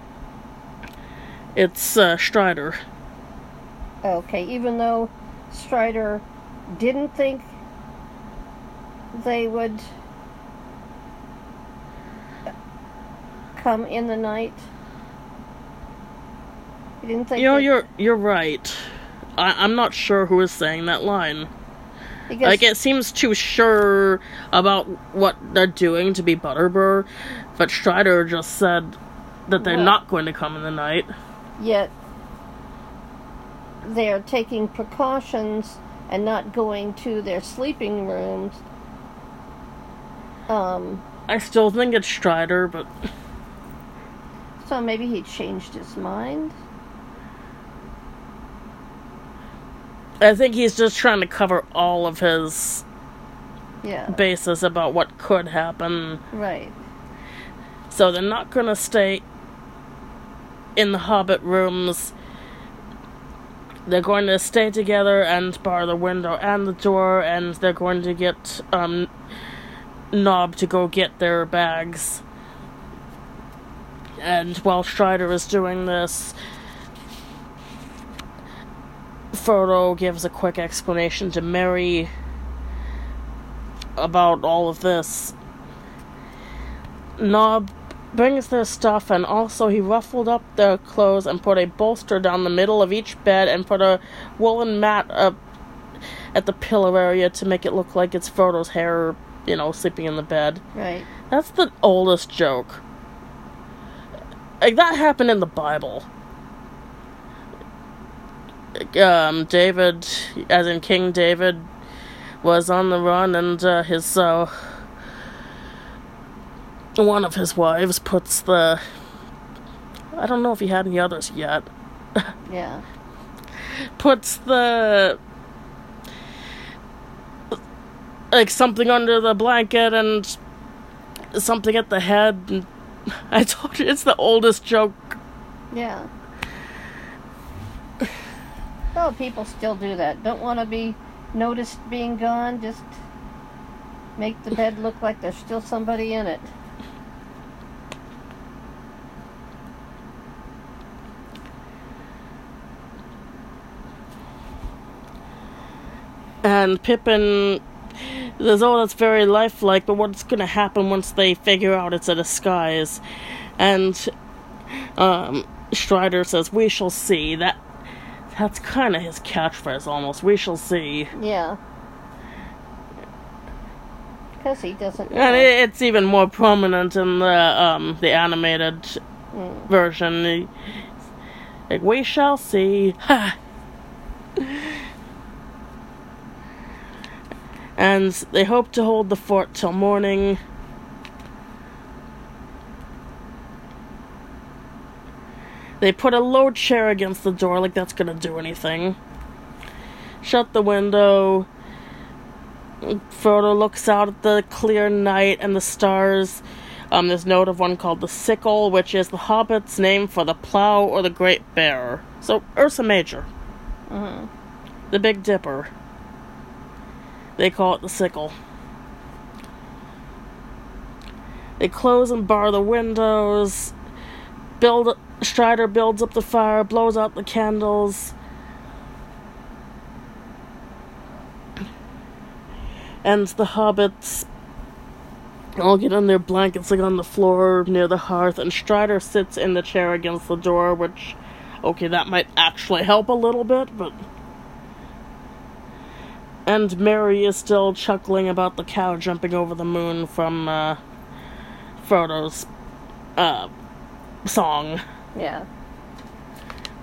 It's uh, Strider. Okay, even though Strider didn't think they would come in the night. You didn't think You know, you're you're right. I, I'm not sure who is saying that line. because Like it seems too sure about what they're doing to be Butterbur, but Strider just said that they're not going to come in the night. Yet they're taking precautions and not going to their sleeping rooms. Um, I still think it's Strider, but so maybe he changed his mind. I think he's just trying to cover all of his Yeah, bases about what could happen. right. So they're not going to stay in the Hobbit rooms. They're going to stay together and bar the window and the door, and they're going to get um, Nob to go get their bags. And while Strider is doing this, Frodo gives a quick explanation to Merry about all of this. Nob brings their stuff, and also he ruffled up their clothes and put a bolster down the middle of each bed and put a woolen mat up at the pillow area to make it look like it's Frodo's hair, you know, sleeping in the bed. Right. That's the oldest joke. Like, that happened in the Bible. Um, David, as in King David, was on the run, and uh, his uh, one of his wives puts the I don't know if he had any others yet. Yeah. Puts the like something under the blanket and something at the head. And I told you it's the oldest joke. Yeah. Oh, people still do that. Don't want to be noticed being gone. Just make the bed look like there's still somebody in it. And Pippin there's all that's very lifelike, but what's going to happen once they figure out it's a disguise?" And um, Strider says, "We shall see." That that's kind of his catchphrase, almost. We shall see. Yeah. Because he doesn't. Know. And it, it's even more prominent in the um, the animated Mm. version. Like, we shall see. Ha! and they hope to hold the fort till morning. They put a low chair against the door, like that's gonna do anything. Shut the window. Frodo looks out at the clear night and the stars. Um, there's note of one called the Sickle, which is the Hobbit's name for the plow or the Great Bear. So Ursa Major, Mhm. the Big Dipper. They call it the Sickle. They close and bar the windows. Build Strider builds up the fire, blows out the candles. And the hobbits all get on their blankets like on the floor near the hearth, and Strider sits in the chair against the door, which okay, that might actually help a little bit, but and Merry is still chuckling about the cow jumping over the moon from uh, Frodo's uh, song. Yeah.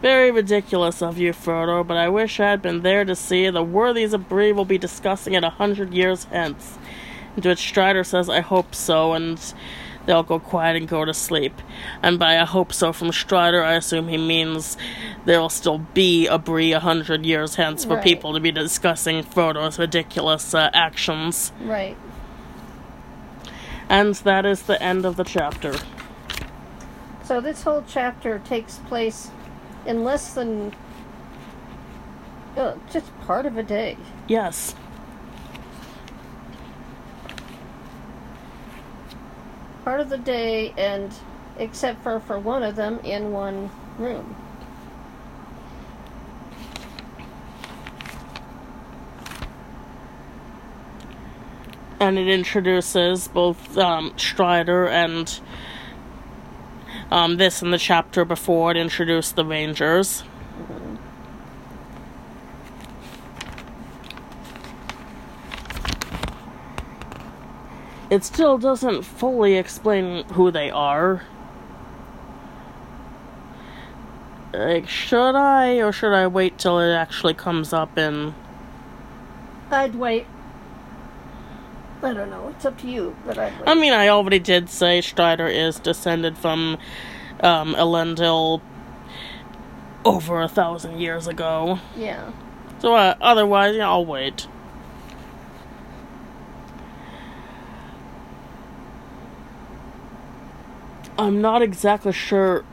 Very ridiculous of you, Frodo, but I wish I had been there to see the worthies of Bree will be discussing it a hundred years hence. To which Strider says, I hope so, and they'll go quiet and go to sleep. And by I hope so from Strider, I assume he means there'll still be a Bree a hundred years hence for Right. people to be discussing Frodo's ridiculous uh, actions. Right. And that is the end of the chapter. So this whole chapter takes place in less than uh, just part of a day. Yes. Part of the day, and except for for one of them in one room. and it introduces both um, Strider and um, this in the chapter before it introduced the Rangers. It still doesn't fully explain who they are. Like, should I, or should I wait till it actually comes up in I'd wait. I don't know. It's up to you, but I'd wait. I mean, I already did say Strider is descended from um, Elendil over a thousand years ago. yeah. So, uh, otherwise, yeah, I'll wait. I'm not exactly sure.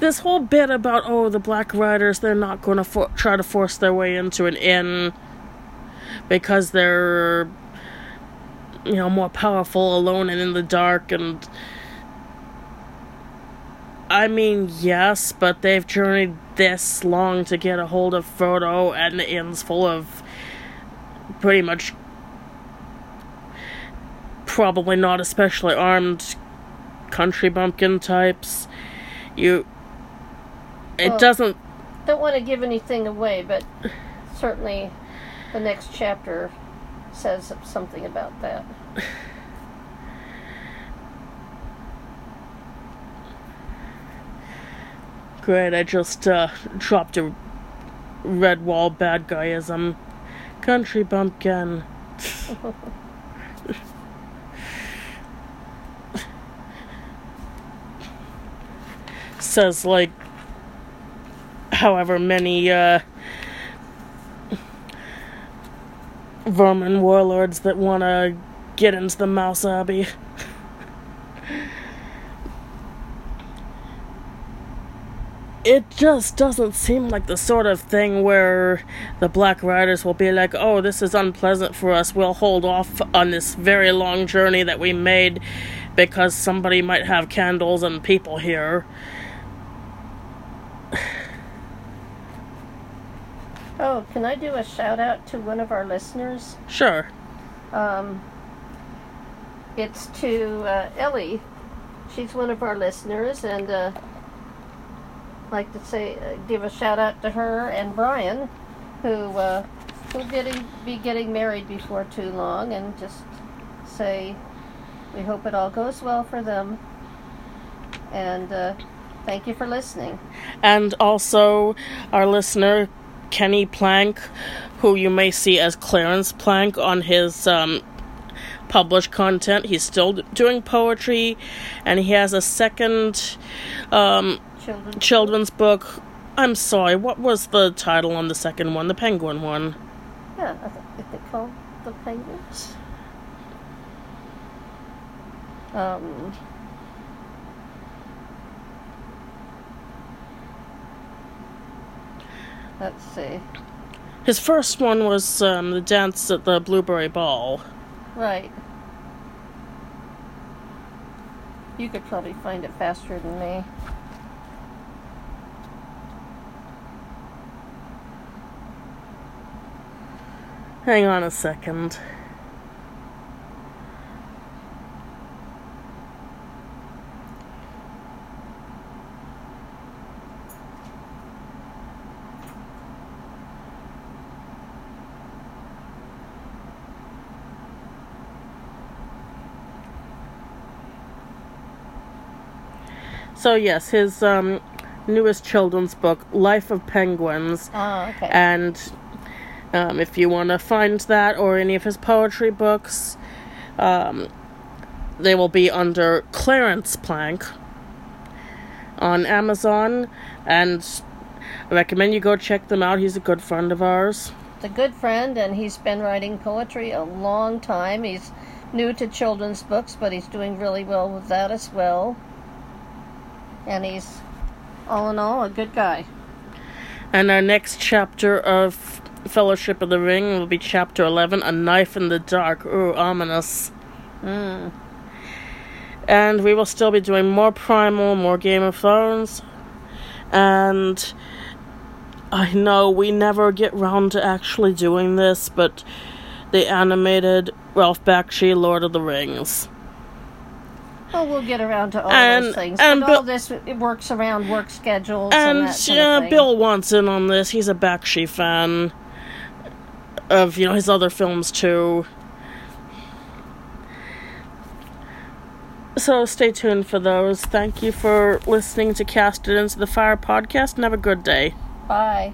This whole bit about, oh, the Black Riders, they're not going to for- try to force their way into an inn because they're, you know, more powerful alone and in the dark and. I mean, yes, but they've journeyed this long to get a hold of Frodo, and the inn's full of pretty much probably not especially armed country bumpkin types. You. It Well- doesn't. Don't want to give anything away, but certainly the next chapter says something about that. Great, I just uh, dropped a Redwall bad guyism. Country bumpkin. says like however many uh vermin warlords that want to get into the mouse abbey. it just doesn't seem like the sort of thing where the Black Riders will be like, oh, this is unpleasant for us. We'll hold off on this very long journey that we made because somebody might have candles and people here. Oh, can I do a shout out to one of our listeners? Sure. Um, it's to uh, Ellie. She's one of our listeners, and uh, like to say, uh, give a shout out to her and Brian, who uh, who getting be getting married before too long, and just say we hope it all goes well for them. And uh, thank you for listening. And also, our listener Kenny Plank, who you may see as Clarence Plank on his um, published content. He's still doing poetry, and he has a second um, Children. children's book. I'm sorry, what was the title on the second one? The Penguin one. Yeah, I th- is it called the Penguins? Um. Let's see. His first one was um, the dance at the Blueberry Ball. Right. You could probably find it faster than me. Hang on a second. So yes, his um, newest children's book, Life of Penguins, Oh, okay. and um, if you want to find that or any of his poetry books, um, they will be under Clarence Plank on Amazon, and I recommend you go check them out. He's a good friend of ours. It's a good friend, and he's been writing poetry a long time. He's new to children's books, but he's doing really well with that as well. And he's, all in all, a good guy. And our next chapter of Fellowship of the Ring will be chapter 11 A Knife in the Dark. Ooh, ominous. Mm. and we will still be doing more Primal, more Game of Thrones, and I know we never get round to actually doing this, but the animated Ralph Bakshi Lord of the Rings. Oh, we'll get around to all And- those things. and but all this it works around work schedules and, And that kind yeah, of. Bill wants in on this. He's a Bakshi fan of you know his other films too. So stay tuned for those. Thank you for listening to Cast It Into the Fire podcast and have a good day. Bye.